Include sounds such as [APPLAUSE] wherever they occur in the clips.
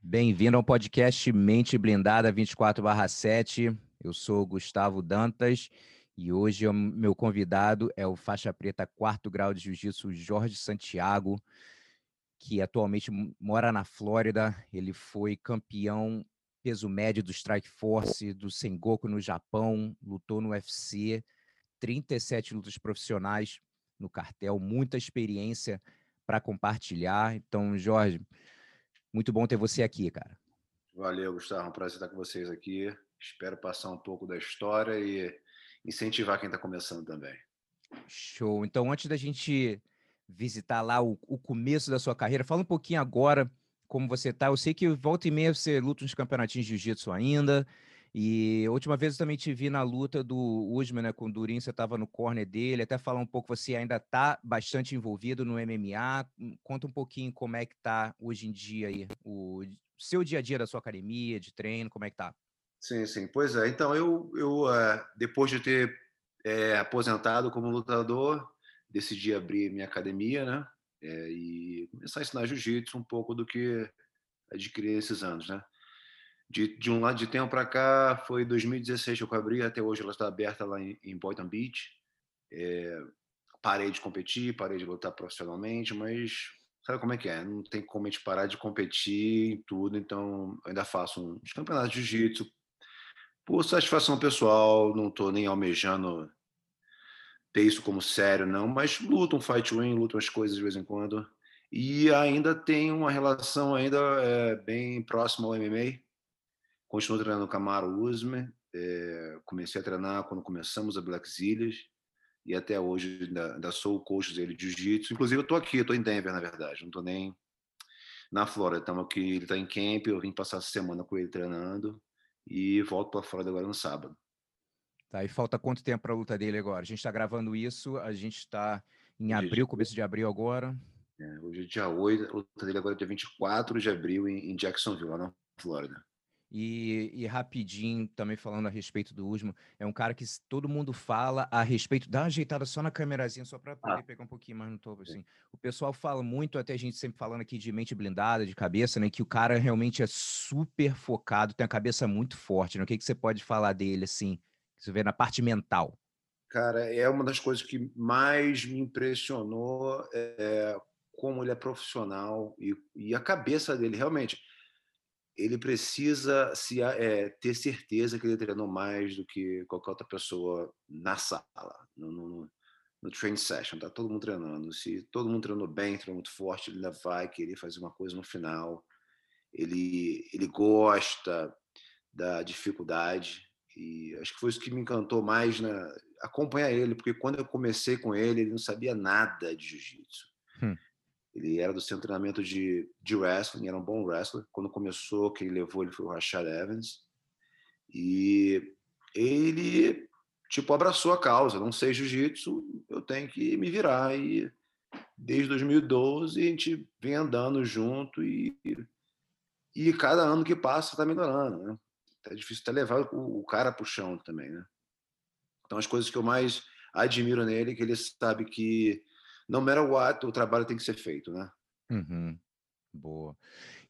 Bem-vindo ao podcast Mente Blindada 24/7. Eu sou Gustavo Dantas e hoje o meu convidado é o faixa preta quarto grau de jiu-jitsu Jorge Santiago, que atualmente mora na Flórida. Ele foi campeão peso médio do Strike Force, do Sengoku no Japão, lutou no UFC, 37 lutas profissionais no cartel, muita experiência para compartilhar. Então, Jorge, muito bom ter você aqui, cara. Valeu, Gustavo. É um prazer estar com vocês aqui. Espero passar um pouco da história e incentivar quem está começando também. Show. Então, antes da gente visitar lá o, o, começo da sua carreira, fala um pouquinho agora como você está. Eu sei que volta e meia você luta nos campeonatinhos de jiu-jitsu ainda. E a última vez eu também te vi na luta do Usman, né, com o Durin, você estava no corner dele, até falar um pouco, você ainda está bastante envolvido no MMA, hum, conta um pouquinho como é que está hoje em dia aí, o seu dia a dia da sua academia, de treino, como é que tá? Sim, sim, pois é, então eu, eu eh, depois de ter é, aposentado como lutador, decidi abrir minha academia, né, é, e começar a ensinar jiu-jitsu um pouco do que adquiri esses anos, né, de, de um lado de tempo para cá, foi 2016 que eu abri, até hoje ela está aberta lá em, em Boynton Beach. É, parei de competir, parei de lutar profissionalmente, mas sabe como é que é? Não tem como a gente parar de competir em tudo, então ainda faço uns campeonatos de jiu-jitsu por satisfação pessoal, não estou nem almejando ter isso como sério, não, mas luto um fight win, luto umas coisas de vez em quando. E ainda tem uma relação ainda é, bem próxima ao MMA, Continuo treinando com a Camaro Usme. É, comecei a treinar quando começamos a Black Zillias e até hoje ainda, ainda sou o coach dele de jiu-jitsu. Inclusive, eu estou aqui, estou em Denver, na verdade, não estou nem na Flórida. Estamos aqui, ele está em camp, eu vim passar a semana com ele treinando e volto para Flórida agora no sábado. Tá, e falta quanto tempo para a luta dele agora? A gente está gravando isso, a gente está em abril, começo de abril agora. É, hoje é dia 8, a luta dele agora é dia 24 de abril em, em Jacksonville, lá na Flórida. E, e, rapidinho, também falando a respeito do Usman, é um cara que todo mundo fala a respeito, dá uma ajeitada só na câmerazinha, só para poder ah. pegar um pouquinho mais no topo, assim. O pessoal fala muito, até a gente sempre falando aqui de mente blindada, de cabeça, né, que o cara realmente é super focado, tem a cabeça muito forte, né? O que, que você pode falar dele, assim, você vê na parte mental? Cara, é uma das coisas que mais me impressionou, é, como ele é profissional e, e a cabeça dele, realmente ele precisa se, é, ter certeza que ele treinou mais do que qualquer outra pessoa na sala, no, no, no training session. Tá todo mundo treinando. Se todo mundo treinou bem, treinou muito forte, ele vai querer fazer uma coisa no final. Ele, ele gosta da dificuldade e acho que foi isso que me encantou mais na acompanhar ele, porque quando eu comecei com ele, ele não sabia nada de jiu-jitsu. Hum. Ele era do seu treinamento de, de wrestling, era um bom wrestler. Quando começou, quem levou ele foi o Rashad Evans. E ele, tipo, abraçou a causa. Não sei jiu-jitsu, eu tenho que me virar. E desde 2012 a gente vem andando junto e, e cada ano que passa está melhorando, né? É difícil até levar o, o cara para o chão também, né? Então, as coisas que eu mais admiro nele é que ele sabe que no matter what, o trabalho tem que ser feito, né? Uhum. Boa.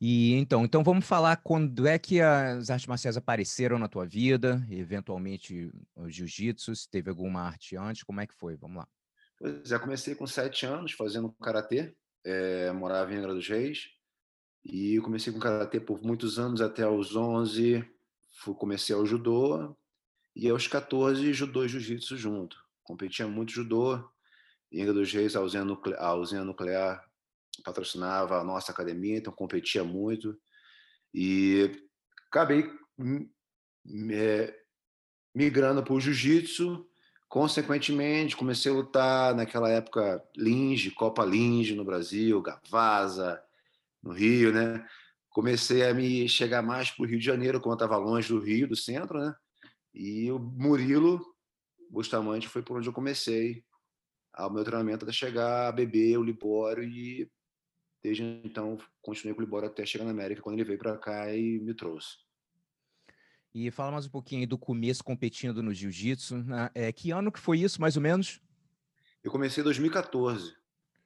E então, então vamos falar quando é que as artes marciais apareceram na tua vida, eventualmente o jiu-jitsu, se teve alguma arte antes, como é que foi? Vamos lá. Pois é, comecei com sete anos fazendo karatê, é, morava em Angra dos Reis, e comecei com karatê por muitos anos, até aos 11, fui, comecei ao judô, e aos 14, judô e jiu-jitsu junto. Competia muito judô, Dos Reis, a usina, nuclear, a usina nuclear patrocinava a nossa academia, então competia muito. E acabei é, migrando para o jiu-jitsu. Consequentemente, comecei a lutar naquela época Linge, Copa Linge no Brasil, Gavasa, no Rio, né? Comecei a me chegar mais para o Rio de Janeiro, quando estava longe do Rio, do centro, né? E o Murilo Bustamante foi por onde eu comecei ao meu treinamento até chegar a beber o Libório e desde então continuei com o Libório até chegar na América quando ele veio para cá e me trouxe. E fala mais um pouquinho do começo competindo no jiu-jitsu. Né? É, que ano que foi isso, mais ou menos? Eu comecei em 2014.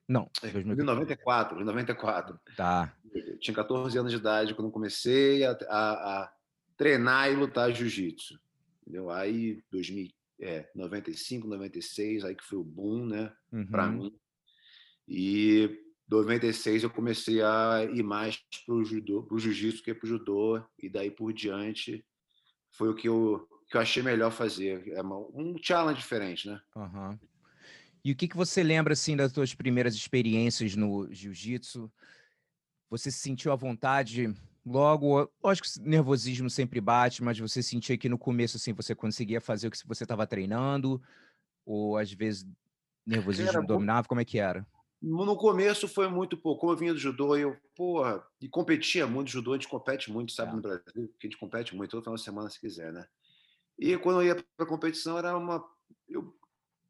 Não, 2094, em 94. Tá. tinha 14 anos de idade quando comecei a, a, a treinar e lutar jiu-jitsu. Entendeu? Aí, 2000, é, 95, 96, aí que foi o boom, né, uhum. para mim. E 96 eu comecei a ir mais para o judô, para o jiu-jitsu que para o judô, e daí por diante foi o que eu, que eu achei melhor fazer. É um challenge diferente, né? Uhum. E o que, que você lembra assim das suas primeiras experiências no jiu-jitsu? Você se sentiu à vontade logo? Lógico que nervosismo sempre bate, mas você sentia que no começo assim você conseguia fazer o que você estava treinando? Ou às vezes nervosismo dominava? Como é que era? No começo foi muito pouco. Como eu vinha do judô, eu, porra, e competia muito. Judô a gente compete muito, sabe, é. no Brasil, porque a gente compete muito todo final de semana, se quiser, né? E quando eu ia para a competição, era uma. Eu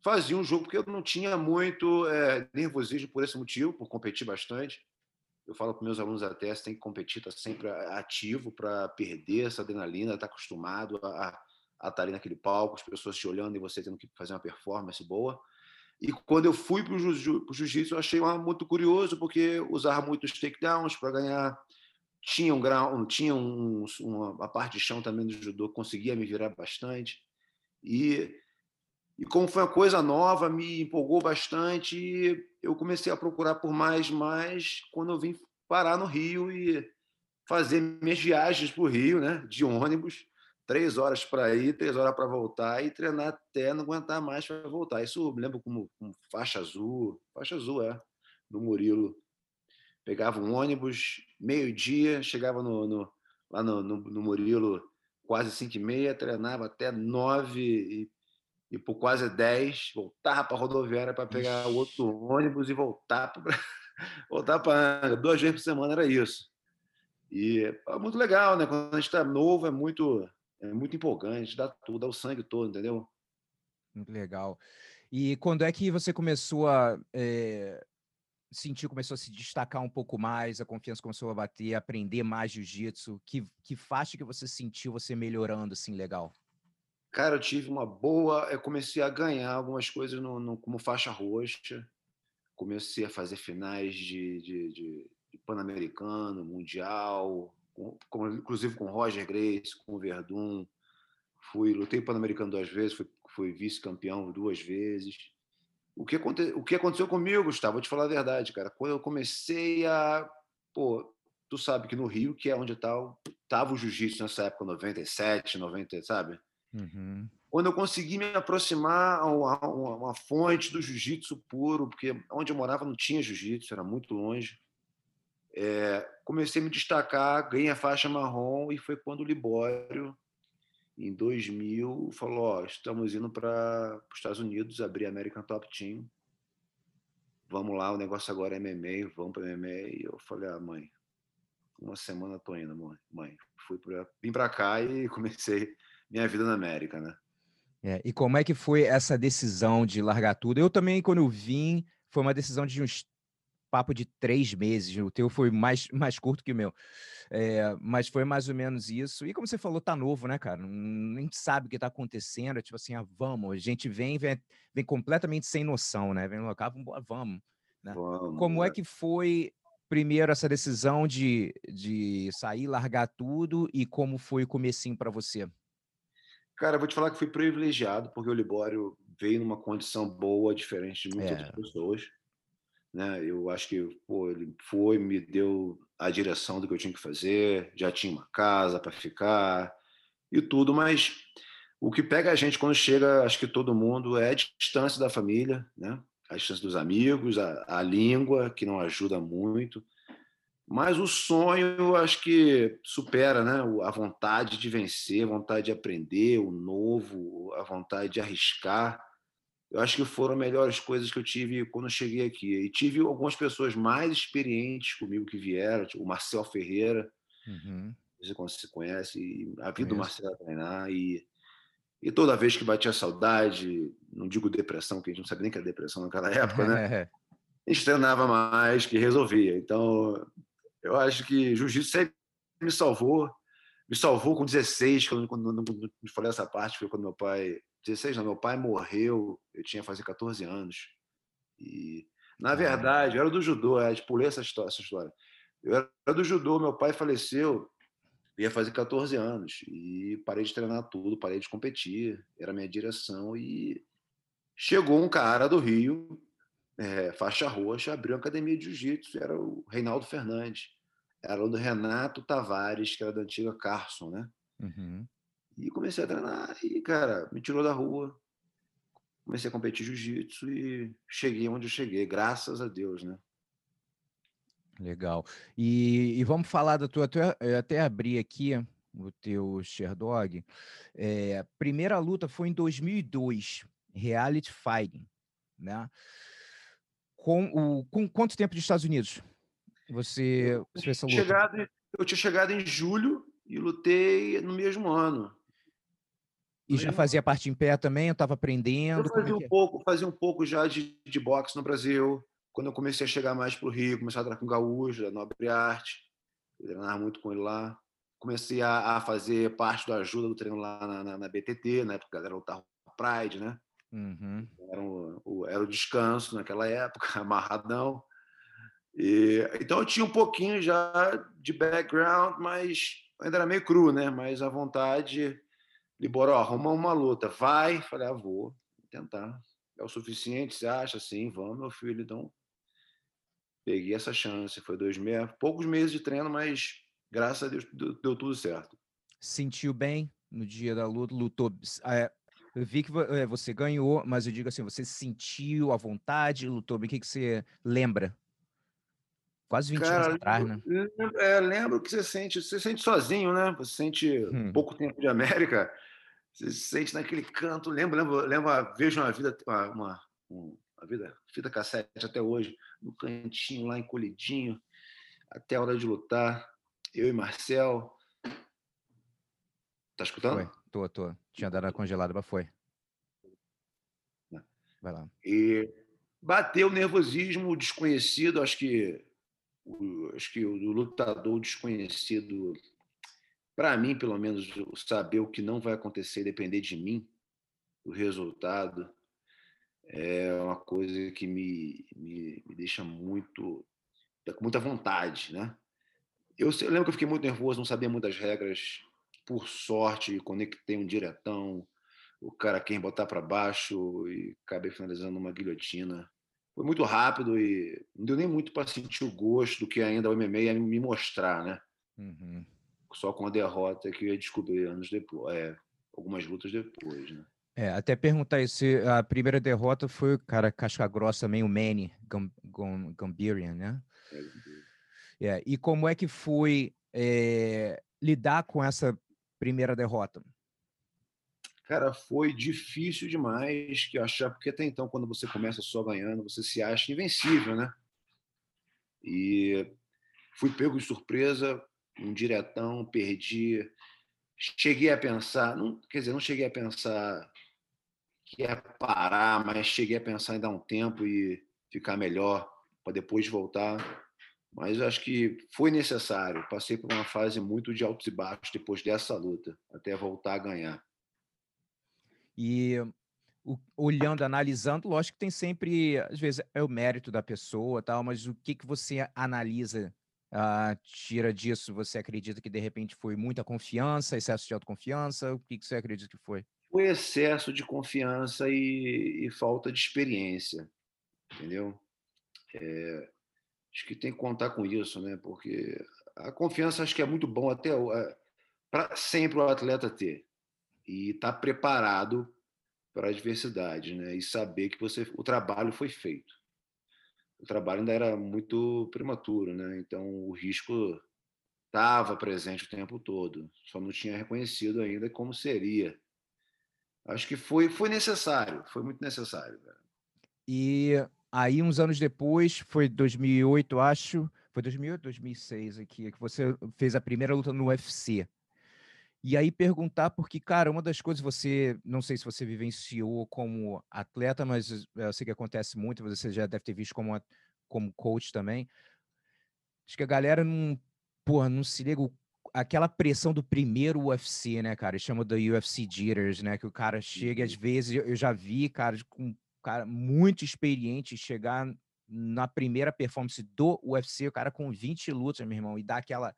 fazia um jogo, porque eu não tinha muito é, nervosismo por esse motivo, por competir bastante. Eu falo para meus alunos até, você tem que competir, tá sempre ativo para perder essa adrenalina, tá acostumado a, a estar ali naquele palco, as pessoas te olhando e você tendo que fazer uma performance boa. E quando eu fui para o jiu-jitsu, eu achei muito curioso, porque usava muitos takedowns para ganhar. Tinha um grau, tinha um, uma, a parte de chão também do judô, conseguia me virar bastante. E, e como foi uma coisa nova, me empolgou bastante. E eu comecei a procurar por mais, mais, quando eu vim parar no Rio e fazer minhas viagens para o Rio, né, de ônibus três horas para ir, três horas para voltar e treinar até não aguentar mais para voltar. Isso eu me lembro como, como, faixa azul, faixa azul é, no Murilo. Pegava um ônibus, meio-dia, chegava no, no lá no, no, no, Murilo quase cinco e meia, treinava até nove e, e por quase dez, voltava para a rodoviária para pegar o outro ônibus e voltar para [LAUGHS] voltar para duas vezes por semana era isso. E é muito legal, né? Quando a gente está novo, é muito é muito empolgante, dá tudo, dá o sangue todo, entendeu? Muito legal. E quando é que você começou a é, sentir, começou a se destacar um pouco mais, a confiança começou a bater, a aprender mais jiu-jitsu? Que, que faixa que você sentiu você melhorando assim legal? Cara, eu tive uma boa. Eu comecei a ganhar algumas coisas no, no como faixa roxa. Comecei a fazer finais de, de, de, de Pan-Americano, Mundial, com, inclusive com Roger Grace, com Verdun. Fui, lutei Pan-Americano duas vezes, fui, fui vice-campeão duas vezes. O que, aconte, o que aconteceu comigo, Gustavo? Vou te falar a verdade, cara. Quando eu comecei a. Pô, tu sabe que no Rio, que é onde estava tá, o jiu-jitsu nessa época, 97, 90, sabe? Uhum. Quando eu consegui me aproximar a uma, uma, fonte do jiu-jitsu puro, porque onde eu morava não tinha jiu-jitsu, era muito longe. É, comecei a me destacar, ganhei a faixa marrom e foi quando o Libório, em 2000, falou: estamos indo para os Estados Unidos abrir a American Top Team. Vamos lá, o negócio agora é MMA, vamos para MMA. E eu falei: ah, mãe, uma semana tô indo, mãe. mãe. Fui pra, vim para cá e [LAUGHS] comecei minha vida na América, né? É, e como é que foi essa decisão de largar tudo? Eu também, quando eu vim, foi uma decisão de uns papo de três meses. O teu foi mais, [LAUGHS] mais curto que o meu. É, mas foi mais ou menos isso. E como você falou, tá novo, né, cara? Nem sabe o que tá acontecendo. É tipo assim, ah, vamos. A gente vem, vem, vem completamente sem noção, né? Vem no local, vamos, vamos. Né? vamos como é. é que foi, primeiro, essa decisão de, de sair, largar tudo e como foi o comecinho para você? Cara, vou te falar que fui privilegiado, porque o Libório veio numa condição boa, diferente de muitas é. pessoas né? Eu acho que pô, ele foi, me deu a direção do que eu tinha que fazer, já tinha uma casa para ficar e tudo, mas o que pega a gente quando chega, acho que todo mundo, é a distância da família, né? a distância dos amigos, a, a língua, que não ajuda muito, mas o sonho, acho que supera né? a vontade de vencer, a vontade de aprender o novo, a vontade de arriscar eu acho que foram as melhores coisas que eu tive quando eu cheguei aqui. E tive algumas pessoas mais experientes comigo que vieram, tipo o Marcel Ferreira, uhum. você se conhece, a vida do Marcel a treinar, e, e toda vez que batia saudade, não digo depressão, que a gente não sabe nem que é depressão naquela época, né? [LAUGHS] a gente treinava mais, que resolvia. Então, eu acho que jiu-jitsu sempre me salvou. Me salvou com 16, quando, quando, quando, quando falei essa parte, foi quando meu pai 16 não, meu pai morreu, eu tinha fazer 14 anos. E, na verdade, eu era do judô, eu pulei essa história, essa história. Eu era do judô, meu pai faleceu, ia fazer 14 anos e parei de treinar tudo, parei de competir, era minha direção e chegou um cara do Rio, é, faixa roxa, abriu a academia de jiu-jitsu, era o Reinaldo Fernandes, era o do Renato Tavares, que era da antiga Carson, né? Uhum. E comecei a treinar e, cara, me tirou da rua, comecei a competir jiu-jitsu e cheguei onde eu cheguei, graças a Deus, né? Legal. E, e vamos falar da tua. Eu até abri aqui o teu Sherdog. É, primeira luta foi em 2002, Reality Fighting, né? Com, o, com quanto tempo dos Estados Unidos você, você fez essa luta? Chegado, eu tinha chegado em julho e lutei no mesmo ano. E já fazia parte em pé também? Eu estava aprendendo? Eu é fazia, é um pouco, fazia um pouco já de, de boxe no Brasil quando eu comecei a chegar mais para o Rio, comecei a treinar com o Gaúcho, da Nobre Arte, treinar muito com ele lá. Comecei a, a, fazer parte da ajuda do treino lá na, na, na BTT, na época era o Tarro Pride, né? Uhum. Era, o, era o descanso naquela época, [LAUGHS] amarradão. E, então eu tinha um pouquinho já de background, mas ainda era meio cru, né? Mas a vontade, Liboro, arruma uma luta, vai. Falei, ah, vou tentar. É o suficiente, você acha? Sim, vamos, meu filho. Então, peguei essa chance. Foi dois meses, poucos meses de treino, mas graças a Deus deu, deu tudo certo. Sentiu bem no dia da luta? Lutou. É, eu vi que é, você ganhou, mas eu digo assim: você sentiu a vontade, lutou bem? O que, que você lembra? Quase 20 Cara, anos atrás, né? É, lembro que você sente, você sente sozinho, né? Você sente hum. pouco tempo de América, você se sente naquele canto. Lembro, lembro, lembro vejo uma vida, uma, uma, a vida, fita cassete até hoje, no cantinho lá encolhidinho, até a hora de lutar. Eu e Marcel. Tá escutando? Foi. Tô, tô. Tinha dado a congelada, mas foi. É. Vai lá. E bateu o nervosismo desconhecido, acho que o, acho que o, o lutador desconhecido, para mim, pelo menos, saber o que não vai acontecer, depender de mim, o resultado, é uma coisa que me, me, me deixa muito com muita vontade, né? Eu, eu, lembro que eu fiquei muito nervoso, não sabia muitas regras. Por sorte, conectei um diretão, o cara quem botar para baixo e acabei finalizando uma guilhotina. Foi muito rápido e não deu nem muito para sentir o gosto do que ainda o MMA ia me mostrar, né? Uhum. Só com a derrota que eu ia descobrir anos depois, é, algumas lutas depois, né? É, até perguntar se a primeira derrota foi o cara casca grossa também, o Manny Gambirian, né? É, é, e como é que foi é, lidar com essa primeira derrota? Cara, foi difícil demais que achar, porque até então, quando você começa só ganhando, você se acha invencível, né? E fui pego de surpresa, um diretão, perdi. Cheguei a pensar, não, quer dizer, não cheguei a pensar que é parar, mas cheguei a pensar em dar um tempo e ficar melhor para depois voltar. Mas acho que foi necessário. Passei por uma fase muito de altos e baixos depois dessa luta, até voltar a ganhar. E olhando, analisando, lógico que tem sempre, às vezes é o mérito da pessoa, tal, mas o que que você analisa, uh, tira disso? Você acredita que de repente foi muita confiança, excesso de autoconfiança? O que que você acredita que foi? Foi excesso de confiança e, e falta de experiência, entendeu? É, acho que tem que contar com isso, né? Porque a confiança acho que é muito bom até é, para sempre o atleta ter e estar tá preparado para a adversidade, né? E saber que você o trabalho foi feito. O trabalho ainda era muito prematuro, né? Então o risco estava presente o tempo todo, só não tinha reconhecido ainda como seria Acho que foi, foi necessário, foi muito necessário. E aí, uns anos depois, foi 2008, acho, foi 2008, 2006 aqui, que você fez a primeira luta no UFC. E aí perguntar, porque, cara, uma das coisas você, não sei se você vivenciou como atleta, mas eh, eu sei que acontece muito, você já deve ter visto como, como coach também. Acho que a galera não, porra, não se liga aquela pressão do primeiro UFC, né, cara? Chama do UFC Jitters, né? Que o cara chega, às uhum. vezes, eu já vi, cara, com cara muito experiente chegar na primeira performance do UFC, o cara com 20 lutas, meu irmão, e dá aquela,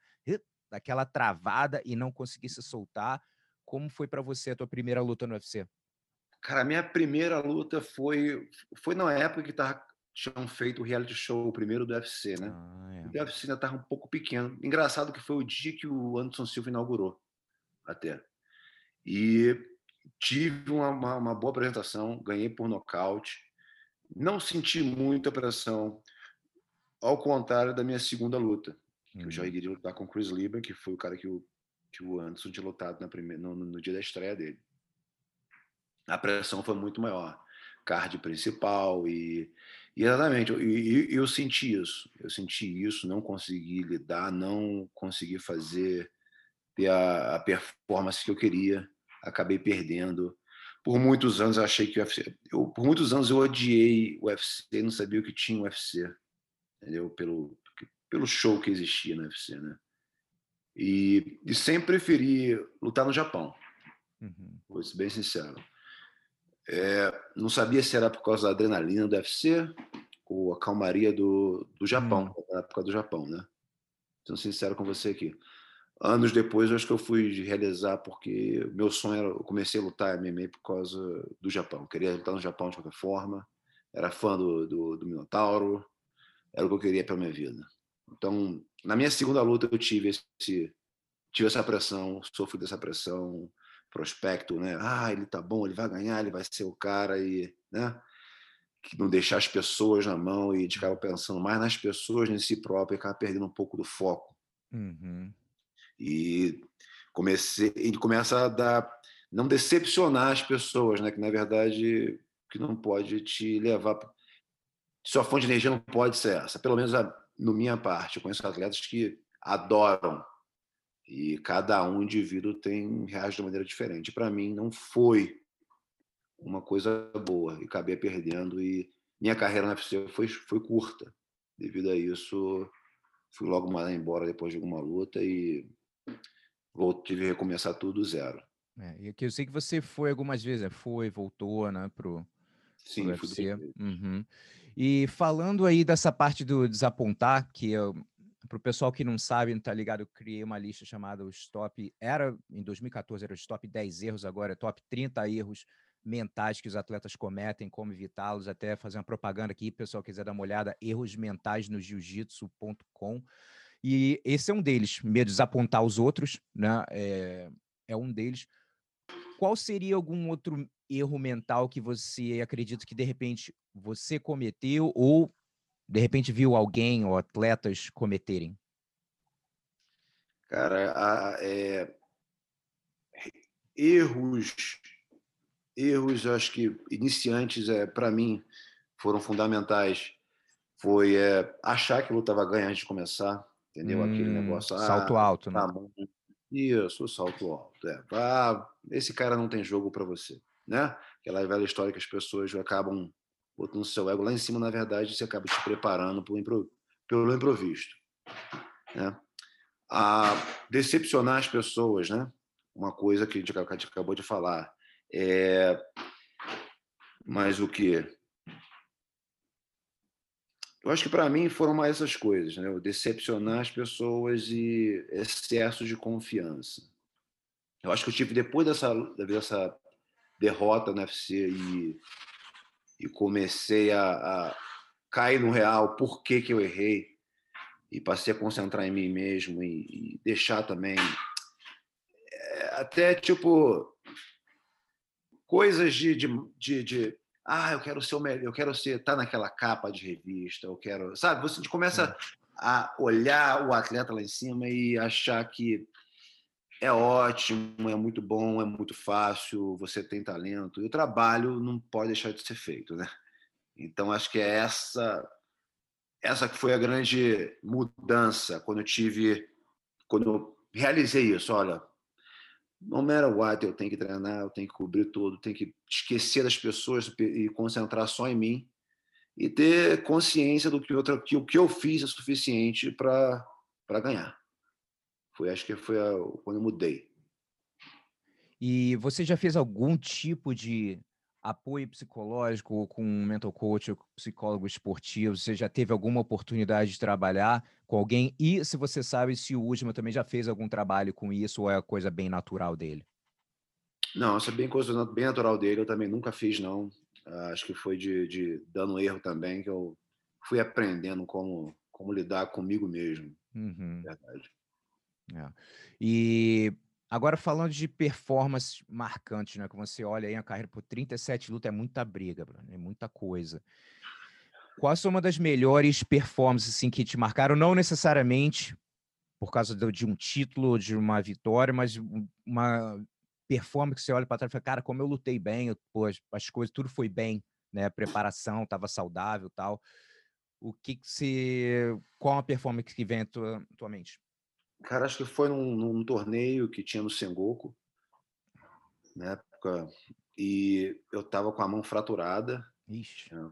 aquela travada e não conseguir se soltar. Como foi para você a tua primeira luta no UFC? Cara, a minha primeira luta foi foi na época que tava, tinham feito o reality show, o primeiro do UFC, né? Ah, é. O UFC ainda estava um pouco pequeno. Engraçado que foi o dia que o Anderson Silva inaugurou, até. E tive uma, uma, uma boa apresentação, ganhei por nocaute. Não senti muita pressão, ao contrário da minha segunda luta, uhum. eu já iria lutar com o Chris Lieben, que foi o cara que o, que o Anderson tinha lutado na primeira, no, no dia da estreia dele a pressão foi muito maior. Card principal e, e exatamente, eu, eu, eu, senti isso, eu senti isso, não consegui lidar, não consegui fazer ter a, a performance que eu queria, acabei perdendo. Por muitos anos eu achei que o UFC, eu, por muitos anos eu odiei o UFC, não sabia o que tinha o UFC, entendeu? Pelo pelo show que existia no UFC, né? E, e sempre preferi lutar no Japão. Uhum. Vou ser bem sincero. É, não sabia se era por causa da adrenalina do UFC ou a calmaria do, do Japão, hum. na época do Japão, né? Sendo sincero com você aqui. Anos depois, acho que eu fui realizar porque meu sonho era. Eu comecei a lutar MMA por causa do Japão. Eu queria lutar no Japão de qualquer forma. Era fã do, do, do Minotauro. Era o que eu queria para minha vida. Então, na minha segunda luta, eu tive esse, tive essa pressão, sofri dessa pressão prospecto, né? Ah, ele tá bom, ele vai ganhar, ele vai ser o cara e, né? Que não deixar as pessoas na mão e ficar pensando mais nas pessoas em si próprio e acabar perdendo um pouco do foco. Uhum. E comecei, ele começa a dar, não decepcionar as pessoas, né? Que na verdade que não pode te levar sua fonte de energia não pode ser essa. Pelo menos a, no minha parte, eu conheço atletas que adoram e cada um indivíduo tem reage de maneira diferente. Para mim não foi uma coisa boa e acabei perdendo e minha carreira na UFC foi foi curta. Devido a isso, fui logo embora depois de alguma luta e vou tive que recomeçar tudo zero. É, e eu sei que você foi algumas vezes, né? foi, voltou, né, pro, Sim, pro UFC. Uhum. E falando aí dessa parte do desapontar, que eu para o pessoal que não sabe, não está ligado, eu criei uma lista chamada os top. Era em 2014, era os top 10 erros, agora é top 30 erros mentais que os atletas cometem, como evitá-los, até fazer uma propaganda aqui, pessoal quiser dar uma olhada, erros mentais no jiu-jitsu.com. E esse é um deles, medo de desapontar os outros, né? É, é um deles. Qual seria algum outro erro mental que você acredita que de repente você cometeu ou de repente viu alguém ou atletas cometerem? Cara, a, é, erros, erros, acho que iniciantes, é, para mim, foram fundamentais. Foi é, achar que eu estava ganhando antes de começar, entendeu? Hum, Aquele negócio. Ah, salto alto, né? Tá Isso, salto alto. É. Ah, esse cara não tem jogo para você, né? Aquela velha história que as pessoas acabam botando seu ego lá em cima, na verdade, você acaba te preparando impro, pelo improviso. Né? A decepcionar as pessoas, né? uma coisa que a gente acabou de falar. É... Mas o que? Eu acho que para mim foram mais essas coisas, né? decepcionar as pessoas e excesso de confiança. Eu acho que eu tive depois dessa, dessa derrota no UFC e e comecei a, a cair no real, por que, que eu errei, e passei a concentrar em mim mesmo e, e deixar também é, até tipo coisas de, de, de, de, ah, eu quero ser o melhor, eu quero ser, tá naquela capa de revista, eu quero, sabe? Você começa a olhar o atleta lá em cima e achar que é ótimo, é muito bom, é muito fácil, você tem talento. E o trabalho não pode deixar de ser feito, né? Então acho que é essa essa que foi a grande mudança quando eu tive quando eu realizei isso, olha, no matter what, eu tenho que treinar, eu tenho que cobrir tudo, tenho que esquecer das pessoas e concentrar só em mim e ter consciência do que, outra, que o que eu fiz é suficiente para ganhar. Foi, acho que foi a, quando eu mudei. E você já fez algum tipo de apoio psicológico com um mental coach ou psicólogo esportivo? Você já teve alguma oportunidade de trabalhar com alguém? E se você sabe se o último também já fez algum trabalho com isso ou é a coisa bem natural dele? Não, isso é bem coisa bem natural dele. Eu também nunca fiz, não. Uh, acho que foi de, de dando erro também que eu fui aprendendo como, como lidar comigo mesmo. Uhum. Verdade. É. E Agora, falando de performance marcante, né? Que você olha aí a carreira por 37 lutas, é muita briga, Bruno, é muita coisa. Qual foi uma das melhores performances assim, que te marcaram? Não necessariamente por causa de um título, de uma vitória, mas uma performance que você olha para trás e fala, cara, como eu lutei bem, eu, pô, as coisas, tudo foi bem, né? A preparação estava saudável tal. O que, que você. Qual a performance que vem à tua, tua mente? Cara, acho que foi num, num torneio que tinha no Sengoku, na época, e eu tava com a mão fraturada. Ixi. Né,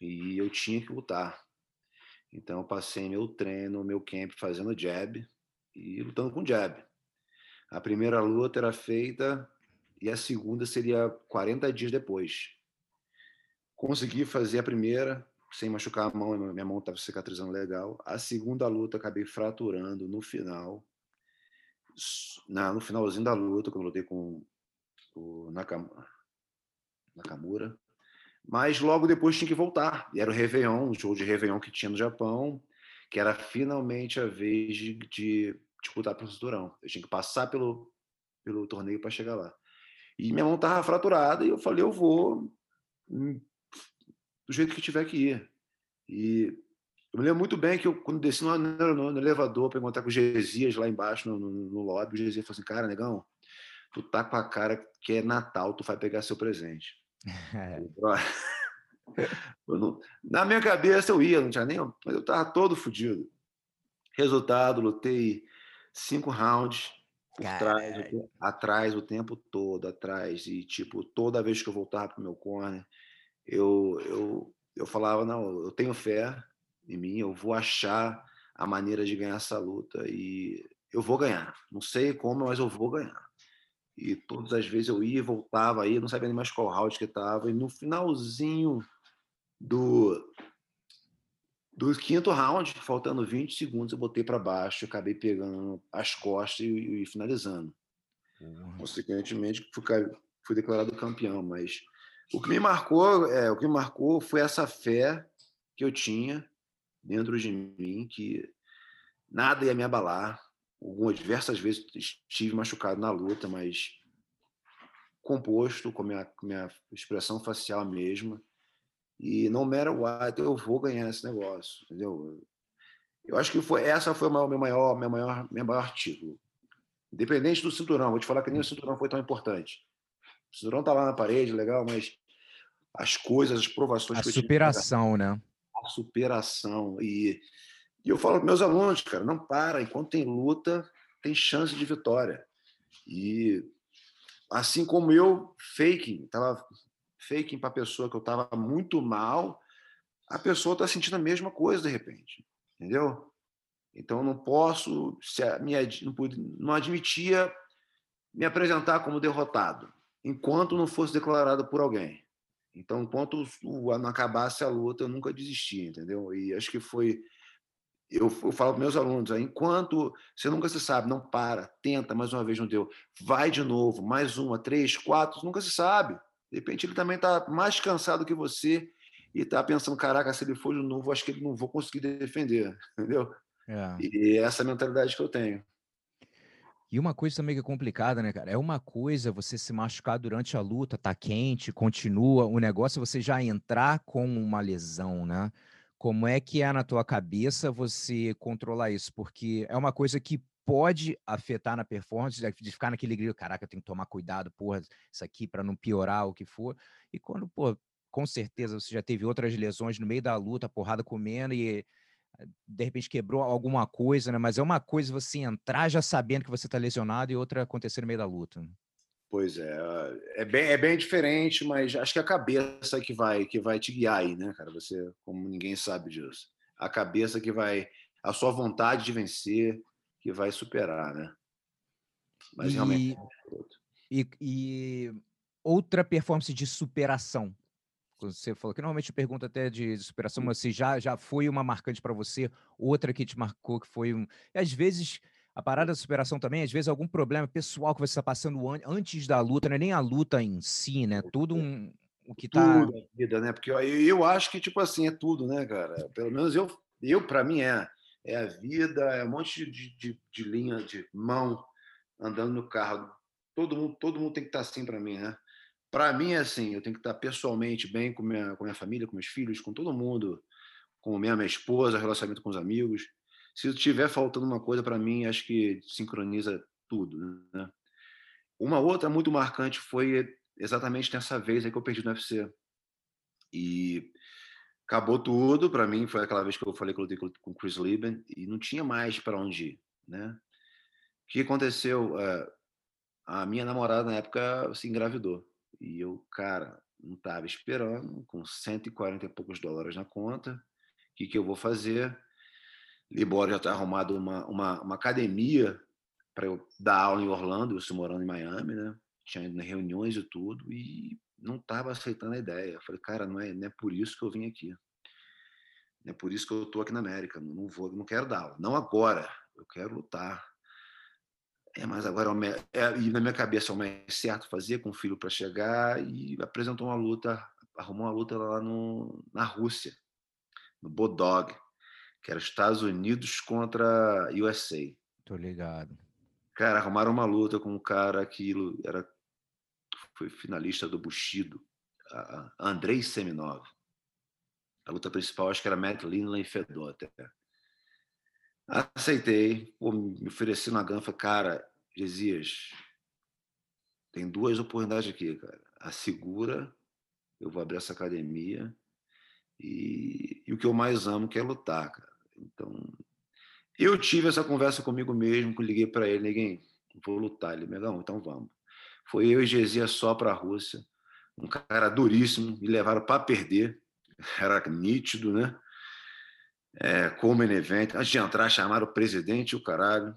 e eu tinha que lutar. Então eu passei meu treino, meu camp fazendo jab e lutando com jab. A primeira luta era feita e a segunda seria 40 dias depois. Consegui fazer a primeira, sem machucar a mão, minha mão estava cicatrizando legal. A segunda luta acabei fraturando no final, na, no finalzinho da luta, quando eu lutei com o Nakam, Nakamura. Mas logo depois tinha que voltar. E era o Réveillon, o show de Réveillon que tinha no Japão, que era finalmente a vez de, de disputar pelo cinturão. Eu tinha que passar pelo, pelo torneio para chegar lá. E minha mão estava fraturada e eu falei, eu vou do jeito que tiver que ir. E eu me lembro muito bem que eu, quando desci no, no, no elevador para encontrar com o Gesias lá embaixo no, no, lobby, o Gesias falou assim: Cara, negão, tu tá com a cara que é Natal, tu vai pegar seu presente. [LAUGHS] [LAUGHS] não, na minha cabeça eu ia, não tinha nem. Mas eu tava todo fodido. Resultado, lutei cinco rounds por trás, atrás o tempo todo, atrás. E, tipo, toda vez que eu voltava pro meu corner, eu, eu, eu falava, não, eu tenho fé em mim, eu vou achar a maneira de ganhar essa luta e eu vou ganhar. Não sei como, mas eu vou ganhar. E todas as vezes eu ia e voltava aí, não sabia nem mais qual round que estava. E no finalzinho do, do quinto round, faltando 20 segundos, eu botei para baixo, acabei pegando as costas e, e finalizando. Uhum. Consequentemente, fui, fui declarado campeão, mas o que me marcou, é, o que me marcou foi essa fé que eu tinha dentro de mim que nada ia me abalar. Algumas diversas vezes estive machucado na luta, mas composto com minha minha expressão facial mesma. E não matter what, eu vou ganhar esse negócio, entendeu? Eu acho que foi essa foi o meu maior, meu maior, meu maior título. Independente do cinturão, vou te falar que nem o cinturão foi tão importante. O cinturão tá lá na parede, legal, mas as coisas, as provações. A superação, né? A superação. E, e eu falo para meus alunos, cara, não para. Enquanto tem luta, tem chance de vitória. E assim como eu, faking, tava faking para a pessoa que eu estava muito mal, a pessoa está sentindo a mesma coisa de repente, entendeu? Então não posso, se a minha, não, não admitia me apresentar como derrotado enquanto não fosse declarado por alguém. Então, enquanto não acabasse a luta, eu nunca desisti, entendeu? E acho que foi. Eu, eu falo para meus alunos: enquanto você nunca se sabe, não para, tenta, mais uma vez não deu, vai de novo, mais uma, três, quatro, nunca se sabe. De repente ele também está mais cansado que você e está pensando: caraca, se ele for de novo, acho que ele não vou conseguir defender, [LAUGHS] entendeu? É. E essa é a mentalidade que eu tenho. E uma coisa também que é complicada, né, cara? É uma coisa você se machucar durante a luta, tá quente, continua. O negócio é você já entrar com uma lesão, né? Como é que é na tua cabeça você controlar isso? Porque é uma coisa que pode afetar na performance, de ficar naquele grito, caraca, eu tenho que tomar cuidado, porra, isso aqui para não piorar o que for. E quando, pô, com certeza você já teve outras lesões no meio da luta, porrada comendo e de repente quebrou alguma coisa, né? Mas é uma coisa você entrar já sabendo que você está lesionado e outra acontecer no meio da luta. Né? Pois é, é bem, é bem diferente, mas acho que é a cabeça que vai que vai te guiar aí, né, cara? Você, como ninguém sabe disso, a cabeça que vai, a sua vontade de vencer, que vai superar, né? Mas e, realmente. É e, e outra performance de superação. Você falou que normalmente eu pergunto até de, superação, mas se já, já foi uma marcante para você, outra que te marcou, que foi um. E às vezes, a parada da superação também, às vezes, algum problema pessoal que você está passando an antes da luta, não é nem a luta em si, né? Tudo um, o que tá. Tudo vida, né? Porque eu, eu acho que, tipo assim, é tudo, né, cara? Pelo menos eu, eu para mim, é. É a vida, é um monte de, de, de linha de mão andando no carro. Todo mundo, todo mundo tem que estar tá assim para mim, né? Para mim é assim, eu tenho que estar pessoalmente bem com minha, com minha família, com meus filhos, com todo mundo, com minha, minha esposa, relacionamento com os amigos. Se tiver faltando uma coisa para mim, acho que sincroniza tudo, né? Uma outra muito marcante foi exatamente nessa vez aí que eu perdi no UFC. E acabou tudo para mim, foi aquela vez que eu falei que eu lutei com o Chris Lieben e não tinha mais para onde ir, né? O que aconteceu? Eh, a minha namorada na época se engravidou. E eu, cara, não estava esperando, com 140 e poucos dólares na conta. O que, que eu vou fazer? Libório já está arrumado uma, uma, uma academia para eu dar aula em Orlando, eu estou morando em Miami, né? Tinha reuniões e tudo, e não estava aceitando a ideia. Eu falei, cara, não é, não é por isso que eu vim aqui. Não é por isso que eu estou aqui na América. Não vou, não quero dar aula. Não agora. Eu quero lutar. É, mas agora é, e na minha cabeça é o mais certo fazer com o filho para chegar e apresentou uma luta, arrumou uma luta lá no, na Rússia, no Bodog, que era Estados Unidos contra USA. Tô ligado. Cara, arrumaram uma luta com um cara aquilo era foi finalista do Bushido, Andrei Seminov. A luta principal acho que era Matt Lindley e Fedor até. Aceitei, pô, me ofereci na ganfa, cara, Gesias, tem duas oportunidades aqui, cara. A segura, eu vou abrir essa academia e, e o que eu mais amo que é lutar, cara. Então, eu tive essa conversa comigo mesmo, que liguei para ele, ninguém, vou lutar. Ele, Megão, então vamos. Foi eu e Gesias só para a Rússia, um cara duríssimo, me levaram para perder, [LAUGHS] era nítido, né? É, como evento, antes de entrar, chamaram o presidente e o caralho.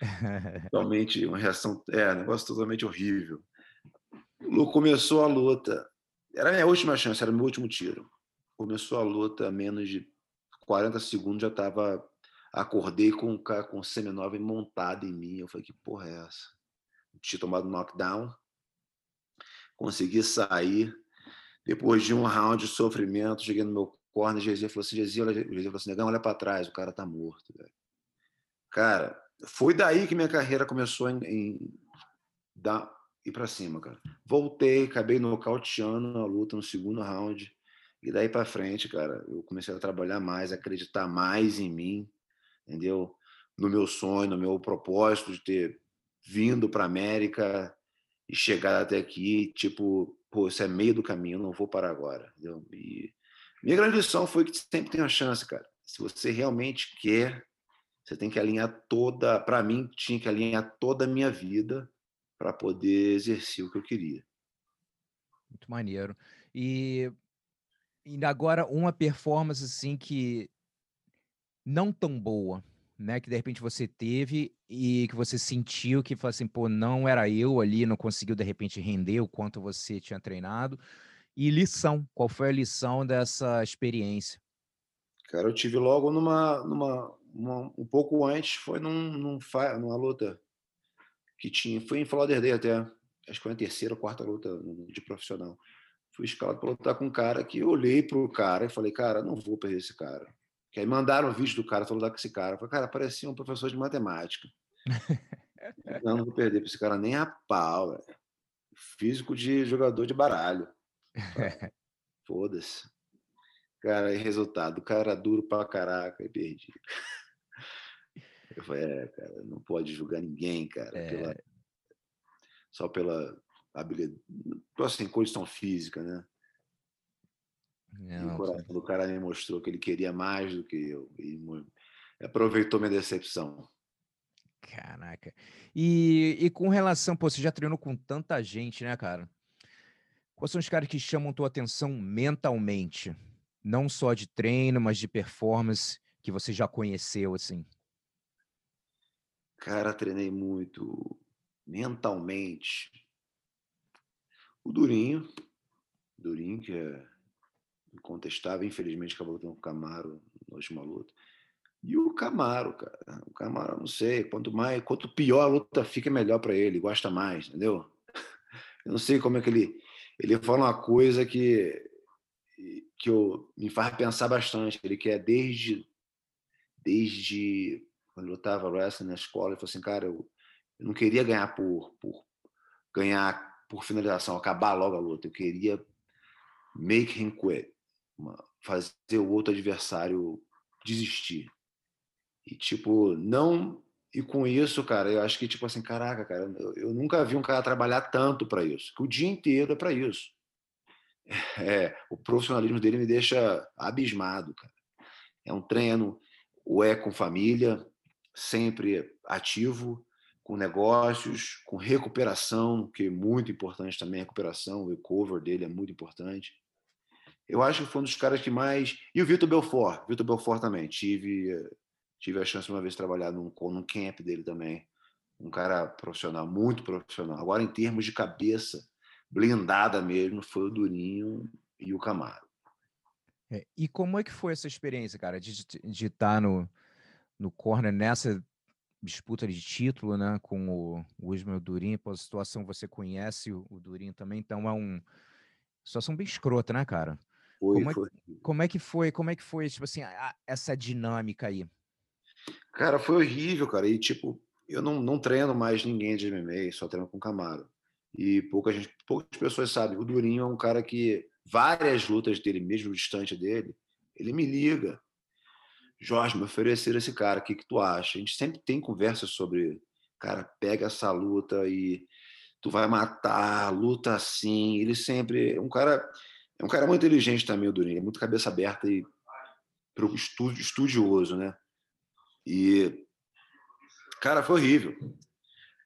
[LAUGHS] Totalmente, uma reação, é, um negócio totalmente horrível. Começou a luta, era a minha última chance, era o meu último tiro. Começou a luta, menos de 40 segundos já estava. Acordei com o cara com seminove montado em mim. Eu falei, que porra é essa? Tinha tomado knockdown, consegui sair. Depois de um round de sofrimento, cheguei no meu corner, Gezinho falou assim, Gezinho, olha, Gezinho falou assim, negão, olha para trás, o cara tá morto, velho. Cara, foi daí que minha carreira começou em, em dar, ir para cima, cara. Voltei, acabei nocauteando a luta no segundo round, e daí para frente, cara, eu comecei a trabalhar mais, acreditar mais em mim, entendeu? No meu sonho, no meu propósito de ter vindo para América e chegado até aqui, tipo, pô, isso é meio do caminho, não vou parar agora, entendeu? E minha grande lição foi que sempre tem uma chance, cara. Se você realmente quer, você tem que alinhar toda. Para mim, tinha que alinhar toda a minha vida para poder exercer o que eu queria. Muito maneiro. E, e agora uma performance assim que não tão boa, né? Que de repente você teve e que você sentiu que assim, pô, não era eu ali, não conseguiu de repente render o quanto você tinha treinado. E lição, qual foi a lição dessa experiência? Cara, eu tive logo numa, numa uma, um pouco antes, foi num, num, numa luta que tinha, foi em Florida até, acho que foi a terceira ou quarta luta de profissional. Fui escalado para lutar com um cara que eu olhei para o cara e falei, cara, não vou perder esse cara. Que aí mandaram o vídeo do cara, falou lutar com esse cara. Eu falei, cara, parecia um professor de matemática. [LAUGHS] não, não vou perder para esse cara nem a pau, véio. Físico de jogador de baralho. [LAUGHS] Foda-se. Cara, e resultado, o cara duro pra caraca e perdi. Eu falei, é, cara, não pode julgar ninguém, cara, é... pela, só pela habilidade, assim, condição física, né? Não, o coração do cara me mostrou que ele queria mais do que eu e aproveitou minha decepção. Caraca. E, e com relação, pô, você já treinou com tanta gente, né, cara? Quais são os caras que chamam tua atenção mentalmente? Não só de treino, mas de performance que você já conheceu, assim? Cara, treinei muito mentalmente. O Durinho, Durinho, que é incontestável, infelizmente acabou com o Camaro na última luta. E o Camaro, cara, o Camaro, não sei, quanto mais, quanto pior a luta fica, melhor para ele, gosta mais, entendeu? [LAUGHS] Eu não sei como é que ele ele fala uma coisa que que eu, me faz pensar bastante. Ele quer desde desde quando eu estava wrestling na escola, ele falou assim, cara, eu, eu não queria ganhar por, por ganhar por finalização, acabar logo a luta. Eu queria make him quit, fazer o outro adversário desistir. E tipo, não e com isso, cara, eu acho que tipo assim, caraca, cara, eu, eu nunca vi um cara trabalhar tanto para isso. Que o dia inteiro é para isso. [LAUGHS] É, o profissionalismo dele me deixa abismado, cara. É um treino, o é com família, sempre ativo, com negócios, com recuperação, que é muito importante também, a recuperação, o recover dele é muito importante. Eu acho que foi um dos caras que mais. E o Vitor Belfort, Vitor Belfort também. Tive, tive a chance uma vez de trabalhar num, num camp dele também. Um cara profissional, muito profissional. Agora, em termos de cabeça, blindada mesmo, foi o Durinho e o Camaro. É, e como é que foi essa experiência, cara, de estar tá no, no corner nessa disputa de título, né, com o, o Ismael Durinho, pela situação você conhece o, o Durinho também, então é um situação bem escrota, né, cara? Foi, como, é, foi. como é que foi, como é que foi, tipo assim, a, essa dinâmica aí? Cara, foi horrível, cara, e tipo, eu não, não treino mais ninguém de MMA, só treino com Camaro. E pouca gente, poucas pessoas sabem, o Durinho é um cara que várias lutas dele, mesmo distante dele, ele me liga. Jorge, me ofereceram esse cara, o que, que tu acha? A gente sempre tem conversas sobre, cara, pega essa luta e tu vai matar, luta assim. Ele sempre é um cara, é um cara muito inteligente também, o Durinho, é muito cabeça aberta e estudioso, né? E cara, foi horrível.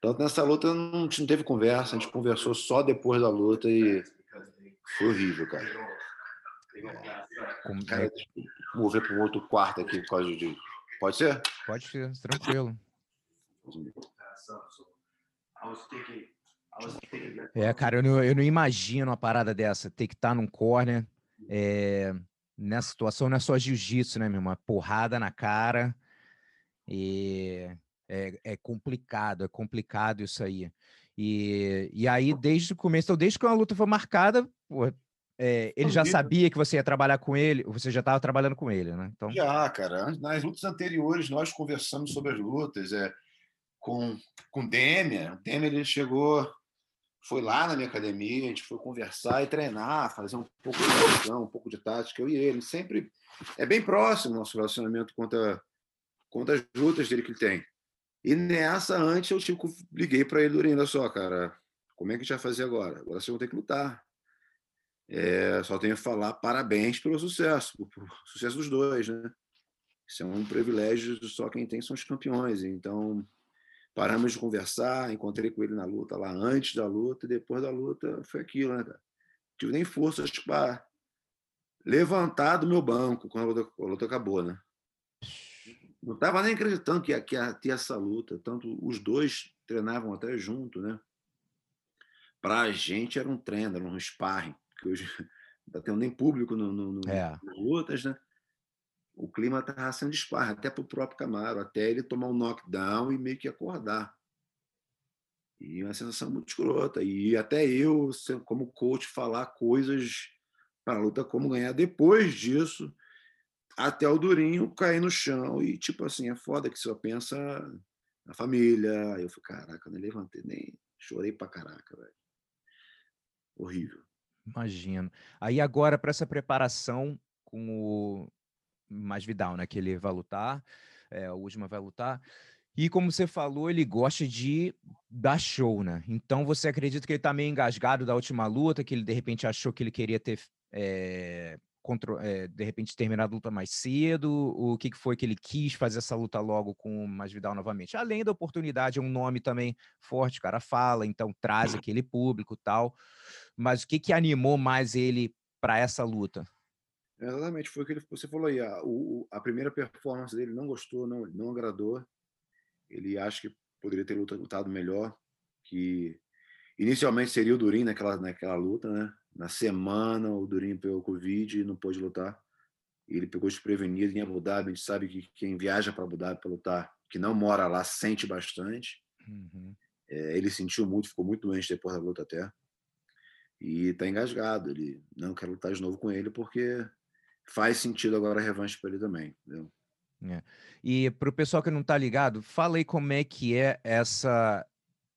Tanto nessa luta não, não teve conversa, a gente conversou só depois da luta e foi horrível, cara. É, cara mover para um outro quarto aqui por causa de. Pode ser? Pode ser, tranquilo. É, cara, eu não, eu não imagino uma parada dessa. Ter que estar tá num corner. É, nessa situação não é só jiu-jitsu, né, meu irmão? É porrada na cara. E é, é complicado, é complicado isso aí. E, e aí, desde o começo, então, desde que a luta foi marcada, pô, é, ele já sabia que você ia trabalhar com ele, você já estava trabalhando com ele, né? Então... Já, cara. Nas lutas anteriores, nós conversamos sobre as lutas é, com, com Demian. O Demian ele chegou, foi lá na minha academia, a gente foi conversar e treinar, fazer um pouco de posição, um pouco de tática, eu e ele. Sempre é bem próximo o nosso relacionamento quanto, a, quanto às lutas dele que ele tem. E nessa, antes, eu tipo, liguei para ele, olha só, cara, como é que a gente vai fazer agora? Agora vocês vão ter que lutar. É, só tenho a falar parabéns pelo sucesso, pelo sucesso dos dois, né? Isso é um privilégio, só quem tem são os campeões. Então, paramos de conversar, encontrei com ele na luta lá antes da luta, e depois da luta foi aquilo, né, cara? Tive nem forças para levantar do meu banco quando a luta acabou, né? Não estava nem acreditando que ia, que ia ter essa luta. Tanto os dois treinavam até junto, né? Para a gente era um treino, era um sparring, que hoje [LAUGHS] não tem nem público no, no, no é. nas lutas, né? O clima estava sendo sparring, até para o próprio Camaro, até ele tomar um knockdown e meio que acordar. E uma sensação muito escrota. E até eu, como coach, falar coisas para a luta, como ganhar. Depois disso, até o Durinho cair no chão e, tipo assim, é foda que só pensa na família. Aí eu falei, caraca, nem levantei, nem chorei pra caraca, velho. Horrível. Imagino. Aí agora, para essa preparação com o Masvidal, né, que ele vai lutar, é, o último vai lutar, e como você falou, ele gosta de dar show, né? Então você acredita que ele tá meio engasgado da última luta, que ele de repente achou que ele queria ter é, é, de repente terminar a luta mais cedo? O que, que foi que ele quis fazer essa luta logo com o Masvidal novamente? Além da oportunidade, é um nome também forte, o cara fala, então traz aquele público tal. Mas o que, que animou mais ele para essa luta? Exatamente, foi o que você falou aí. A, o, a primeira performance dele não gostou, não, não agradou. Ele acha que poderia ter lutado melhor, que inicialmente seria o Durin naquela, naquela luta, né? Na semana, o Durin pegou Covid e não pôde lutar. Ele pegou desprevenido em Abu Dhabi. A gente sabe que quem viaja para Abu Dhabi para lutar, que não mora lá, sente bastante. Uhum. É, ele sentiu muito, ficou muito doente depois da luta até. E está engasgado. Ele não quer lutar de novo com ele porque faz sentido agora a revanche para ele também. Entendeu? É. E para o pessoal que não está ligado, fala aí como é que é essa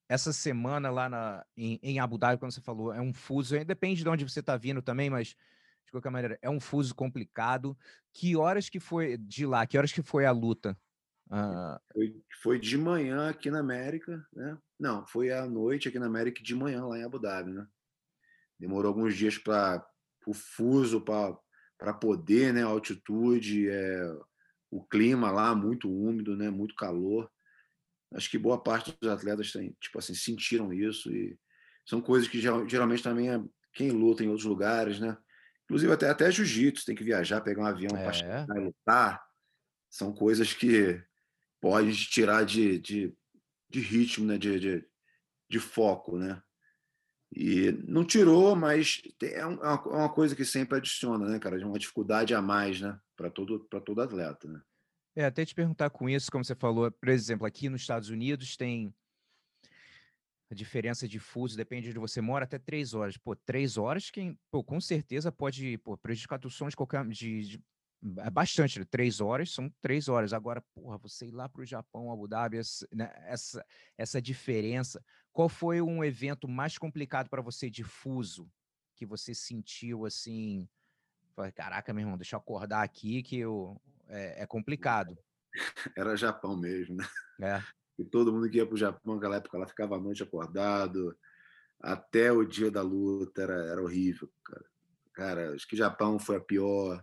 essa semana lá na, em, em Abu Dhabi, quando você falou, é um fuso, depende de onde você está vindo também, mas de qualquer maneira, é um fuso complicado. Que horas que foi de lá? Que horas que foi a luta? Uh... Foi, foi de manhã aqui na América, né? Não, foi à noite aqui na América de manhã lá em Abu Dhabi, né? Demorou alguns dias para o fuso, para poder, né? A altitude, é, o clima lá muito úmido, né? Muito calor. Acho que boa parte dos atletas tem, tipo assim, sentiram isso e são coisas que geralmente também é quem luta em outros lugares, né? Inclusive até até jiu-jitsu, tem que viajar, pegar um avião é. para lutar. São coisas que pode tirar de, de, de ritmo, né? De, de, de, foco, né? E não tirou, mas é, é uma coisa que sempre adiciona, né, cara? De uma dificuldade a mais, né? Para todo, para todo atleta, né? É, até te perguntar com isso, como você falou, por exemplo, aqui nos Estados Unidos tem a diferença de fuso, depende de onde você mora, até três horas. Pô, três horas, quem, pô, com certeza pode pô, prejudicar o som de qualquer. De, de, é bastante, né? três horas são três horas. Agora, porra, você ir lá para o Japão, Abu Dhabi, essa, né, essa, essa diferença. Qual foi um evento mais complicado para você de fuso que você sentiu assim? Caraca, meu irmão, deixa eu acordar aqui que eu, é, é complicado. [LAUGHS] Era Japão mesmo, né? É. E todo mundo que ia para o Japão naquela época, ela ficava à noite acordado, até o dia da luta, era, era horrível, cara. Cara, acho que o Japão foi a pior.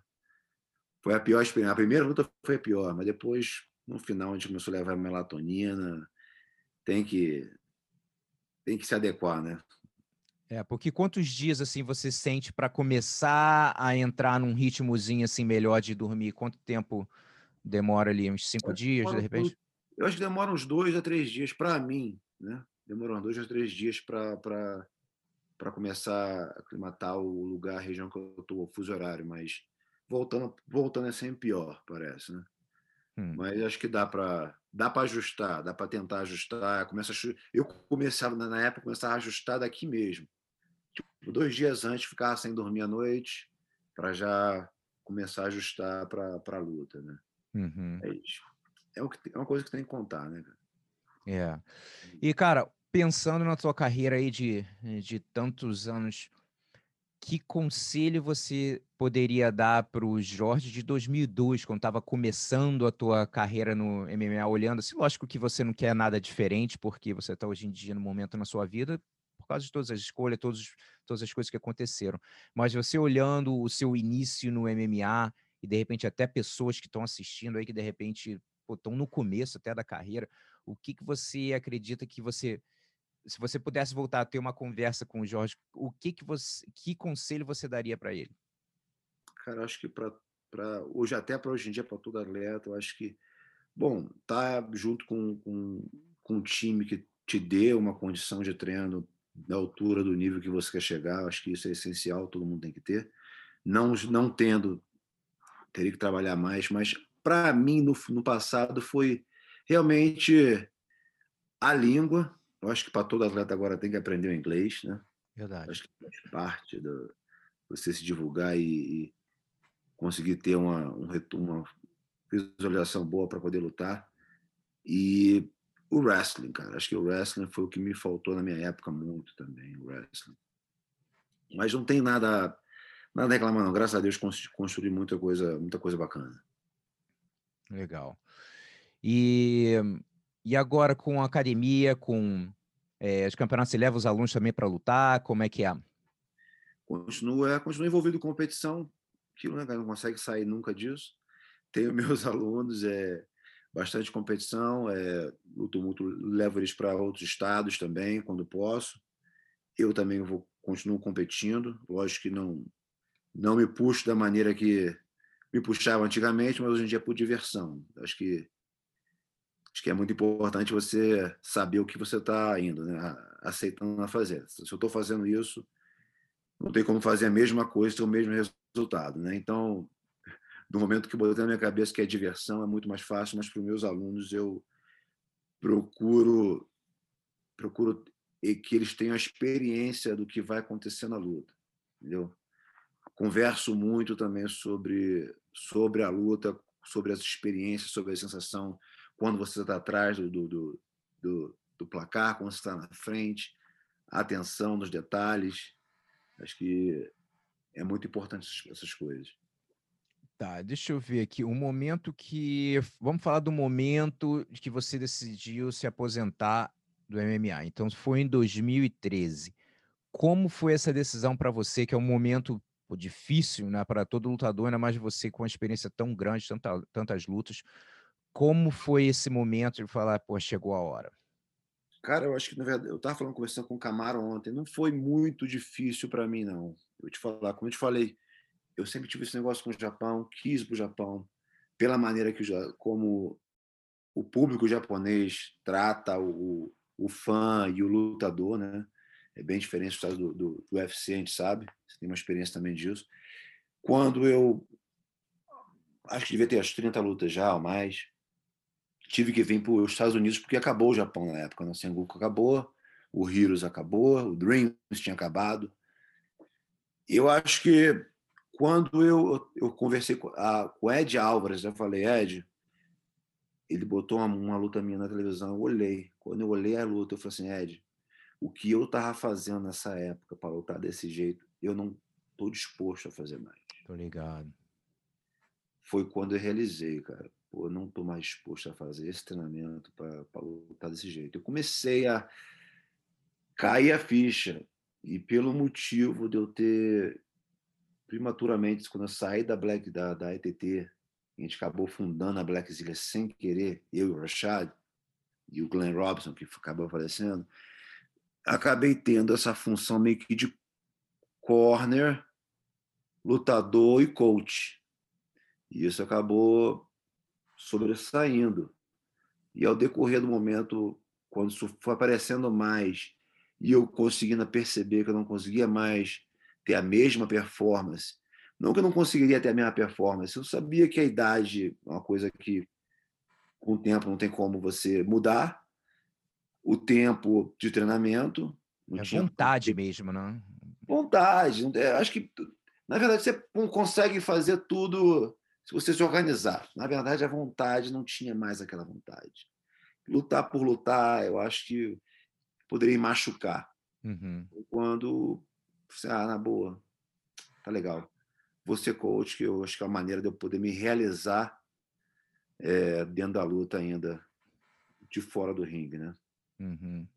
Foi a pior experiência. A primeira luta foi a pior, mas depois, no final, a gente começou a levar melatonina. Tem que, tem que se adequar, né? É, porque quantos dias assim você sente para começar a entrar num ritmozinho assim melhor de dormir? Quanto tempo demora ali? Uns cinco é, dias, de repente? Eu acho que demora uns dois a três dias para mim, né? Demora uns dois a três dias para para começar a aclimatar o lugar, a região que eu estou, o fuso horário, mas voltando, voltando é sempre pior, parece, né? Hum. Mas acho que dá para dá para ajustar, dá para tentar ajustar. Começa a, eu começava na época começava a ajustar daqui mesmo. Tipo, dois dias antes ficar sem dormir à noite para já começar a ajustar para a luta, né? Uhum. É isso é, o que, é uma coisa que tem que contar, né? É. E, cara, pensando na tua carreira aí de, de tantos anos, que conselho você poderia dar para o Jorge de 2002, quando estava começando a tua carreira no MMA, olhando assim, lógico que você não quer nada diferente, porque você está hoje em dia no momento na sua vida, por causa de todas as escolhas, todos, todas as coisas que aconteceram. Mas você olhando o seu início no MMA e de repente até pessoas que estão assistindo aí que de repente estão no começo até da carreira, o que, que você acredita que você, se você pudesse voltar a ter uma conversa com o Jorge, o que que você, que conselho você daria para ele? Cara, acho que para hoje até para hoje em dia para todo atleta, eu acho que bom, tá junto com, com, com um time que te dê uma condição de treino da altura do nível que você quer chegar, acho que isso é essencial, todo mundo tem que ter. Não não tendo teria que trabalhar mais, mas para mim, no, no passado, foi realmente a língua. Eu acho que para todo atleta agora tem que aprender o inglês, né? Verdade. Acho que faz parte do você se divulgar e, e conseguir ter uma, um uma visualização boa para poder lutar. E o wrestling, cara. Acho que o wrestling foi o que me faltou na minha época muito também, o wrestling. Mas não tem nada nada a reclamar, não. Graças a Deus construí muita coisa, muita coisa bacana. Legal. E, e agora com a academia, com é, os campeonatos, você leva os alunos também para lutar? Como é que é? Continua, continua envolvido em competição, aquilo, né, não consegue sair nunca disso. Tenho [LAUGHS] meus alunos, é bastante competição, é, luto muito, levo eles para outros estados também, quando posso. Eu também vou continuo competindo, lógico que não não me puxo da maneira que me puxava antigamente, mas hoje em dia é por diversão. Acho que acho que é muito importante você saber o que você está indo, né? aceitando a fazer. Se eu estou fazendo isso, não tem como fazer a mesma coisa ter o mesmo resultado. Né? Então, no momento que eu botei na minha cabeça que é diversão, é muito mais fácil, mas para os meus alunos eu procuro procuro que eles tenham a experiência do que vai acontecer na luta, entendeu? Converso muito também sobre sobre a luta, sobre as experiências, sobre a sensação quando você está atrás do, do, do, do placar, quando você está na frente, a atenção nos detalhes. Acho que é muito importante essas coisas. Tá, deixa eu ver aqui. O momento que. Vamos falar do momento que você decidiu se aposentar do MMA. Então, foi em 2013. Como foi essa decisão para você, que é um momento difícil né, para todo lutador, ainda mais você com uma experiência tão grande, tanta, tantas lutas. Como foi esse momento de falar, pô, chegou a hora? Cara, eu acho que, na verdade, eu estava falando, conversando com o Camaro ontem, não foi muito difícil para mim, não. Eu te falar, como eu te falei, eu sempre tive esse negócio com o Japão, quis para o Japão, pela maneira que como o público japonês trata o, o fã e o lutador, né? É bem diferente do, do, do UFC, a gente sabe. Você tem uma experiência também disso. Quando eu acho que devia ter as 30 lutas já ou mais, tive que vir para os Estados Unidos porque acabou o Japão na época. Né? O Sengoku acabou, o Heroes acabou, o Dreams tinha acabado. Eu acho que quando eu, eu conversei com, a, com o Ed Álvares, eu falei, Ed, ele botou uma, uma, luta minha na televisão, eu olhei. Quando eu olhei a luta, eu falei assim, Ed, o que eu estava fazendo nessa época para lutar desse jeito, eu não estou disposto a fazer mais. Tô ligado. Foi quando eu realizei, cara pô, não estou mais disposto a fazer esse treinamento para lutar desse jeito. Eu comecei a cair a ficha, e pelo motivo de eu ter prematuramente, quando eu saí da Black da, da ETT, a gente acabou fundando a Black Zilla sem querer, eu e o Rashad, e o Glenn Robson, que acabou falecendo, acabei tendo essa função meio que de corner, lutador e coach. E isso acabou sobressaindo. E ao decorrer do momento, quando isso foi aparecendo mais e eu conseguindo perceber que eu não conseguia mais ter a mesma performance, não que eu não conseguiria ter a mesma performance, eu sabia que a idade é uma coisa que com o tempo não tem como você mudar, o tempo de treinamento. Não é vontade mesmo, né? Vontade. Acho que, na verdade, você consegue fazer tudo se você se organizar. Na verdade, a vontade não tinha mais aquela vontade. Lutar por lutar, eu acho que poderia machucar. Uhum. Quando ah, na boa, tá legal. Você coach, que eu acho que é a maneira de eu poder me realizar é, dentro da luta ainda, de fora do ringue, né? Uhum.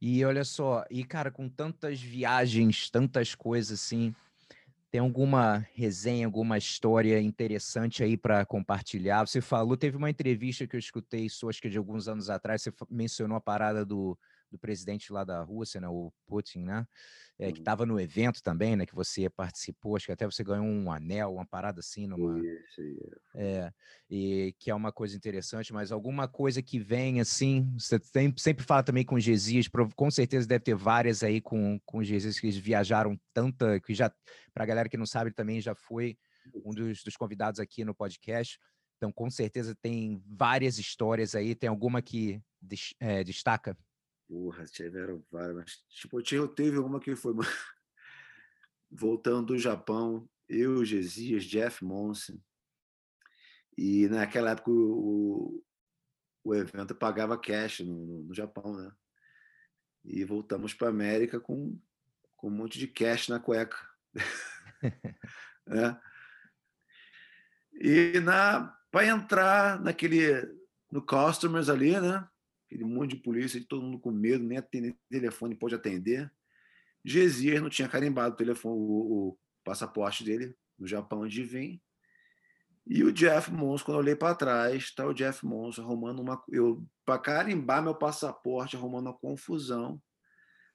E olha só, e cara, com tantas viagens, tantas coisas assim, tem alguma resenha, alguma história interessante aí para compartilhar? Você falou, teve uma entrevista que eu escutei sua, acho que de alguns anos atrás, você mencionou a parada do, do presidente lá da Rússia, né, o Putin, né? É, que estava uhum. no evento também, né? Que você participou, acho que até você ganhou um anel, uma parada assim, numa. É, e que é uma coisa interessante, mas alguma coisa que vem assim, você tem, sempre fala também com Gesias, com certeza deve ter várias aí com, com Gesias que eles viajaram tanta, que já, para a galera que não sabe, também já foi um dos, dos convidados aqui no podcast. Então, com certeza tem várias histórias aí. Tem alguma que é, destaca? Porra, tiveram várias. Mas, tipo, eu teve uma que foi [LAUGHS] voltando do Japão, eu, Gesias, Jeff Monson. E naquela época o, o evento pagava cash no, no, no Japão, né? E voltamos para a América com, com um monte de cash na cueca. [LAUGHS] né? E na para entrar naquele no customers ali, né? Aquele monte de polícia, todo mundo com medo, nem atender telefone pode atender. Gesias não tinha carimbado o telefone, o, o passaporte dele no Japão onde vem. E o Jeff Mons, quando eu olhei para trás, está o Jeff Mons arrumando uma. Eu, para carimbar meu passaporte, arrumando uma confusão,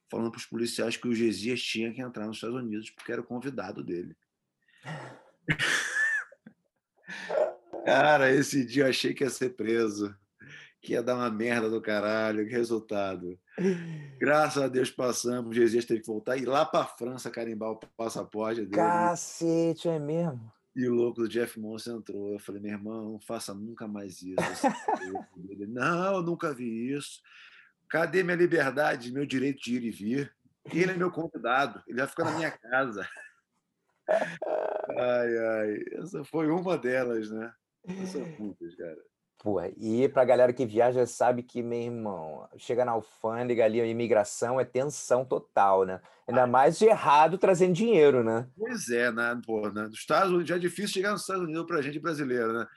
falando para os policiais que o Gesias tinha que entrar nos Estados Unidos, porque era o convidado dele. [LAUGHS] Cara, esse dia eu achei que ia ser preso, que ia dar uma merda do caralho, que resultado. [LAUGHS] Graças a Deus passamos, Jesus teve que voltar e ir lá para a França carimbar o passaporte dele. Cacete, é mesmo? E o louco do Jeff Monson entrou. Eu falei, meu irmão, não faça nunca mais isso. [LAUGHS] Ele, não, eu nunca vi isso. Cadê minha liberdade, meu direito de ir e vir? Ele é meu convidado, ele vai ficar na minha casa. [LAUGHS] Ai, ai, essa foi uma delas, né? São muitas, cara. Pô, e pra galera que viaja sabe que, meu irmão, chega na alfândega ali, a imigração é tensão total, né? Ainda mais de errado trazendo dinheiro, né? Pois é, né? Pô, né? Nos Estados Unidos já é difícil chegar nos Estados Unidos pra gente brasileiro, né?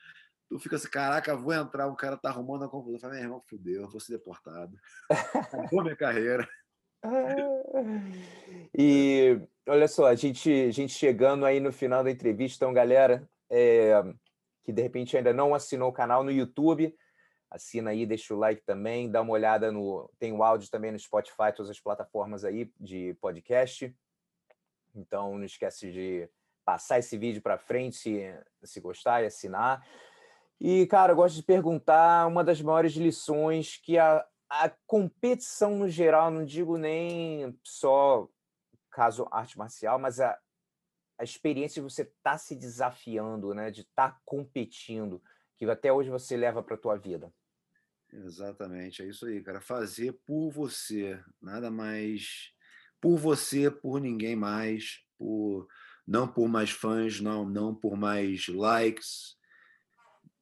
Tu fica assim, caraca, vou entrar, o cara tá arrumando a confusão. Falei, meu irmão, fudeu, vou ser deportado. Acabou minha carreira. [LAUGHS] E olha só, a gente, a gente chegando aí no final da entrevista, então, galera, é, que de repente ainda não assinou o canal no YouTube, assina aí, deixa o like também, dá uma olhada no. Tem o áudio também no Spotify, todas as plataformas aí de podcast. Então não esquece de passar esse vídeo para frente se, se gostar e assinar. E, cara, eu gosto de perguntar uma das maiores lições que a, a competição no geral, não digo nem só caso arte marcial, mas a, a experiência de você estar tá se desafiando, né, de estar tá competindo, que até hoje você leva para a tua vida. Exatamente, é isso aí, cara. Fazer por você, nada mais por você, por ninguém mais, por não por mais fãs, não, não por mais likes,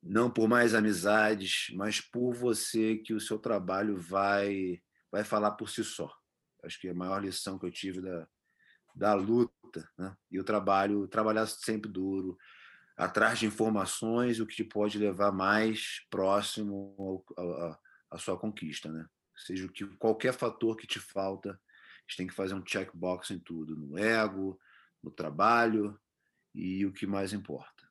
não por mais amizades, mas por você que o seu trabalho vai vai falar por si só. Acho que a maior lição que eu tive da, da luta, né? E o trabalho, trabalhar sempre duro, atrás de informações, o que te pode levar mais próximo à sua conquista, né? Seja o que qualquer fator que te falta, a gente tem que fazer um checkbox em tudo, no ego, no trabalho e o que mais importa.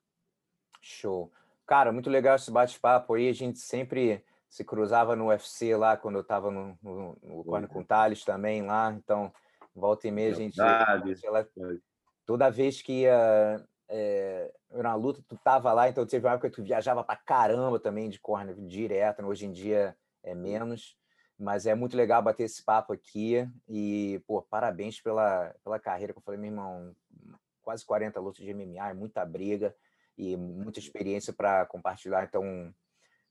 Show. Cara, muito legal esse bate-papo aí. A gente sempre se cruzava no UFC lá, quando eu estava no, no, no Corne com Thales também lá. Então, volta e meia a gente. Ela, toda vez que ia é, na luta, tu tava lá, então teve uma época que tu viajava pra caramba também de corner direto. Hoje em dia é menos. Mas é muito legal bater esse papo aqui. E, pô, parabéns pela, pela carreira que eu falei, meu irmão, quase 40 lutas de MMA, é muita briga e muita experiência para compartilhar, então,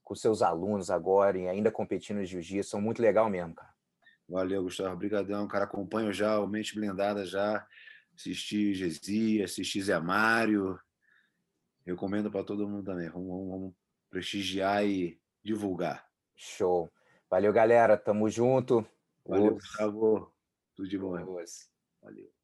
com seus alunos agora e ainda competindo no jiu-jitsu. São muito legal mesmo, cara. Valeu, Gustavo. Obrigadão. Cara, acompanho já o Mente Blindada já. Assisti Gesi, assisti Zé Mário. Recomendo para todo mundo também. Vamos, vamos, vamos prestigiar e divulgar. Show. Valeu, galera. Tamo junto. Valeu, Gustavo. Tudo de bom. Valeu.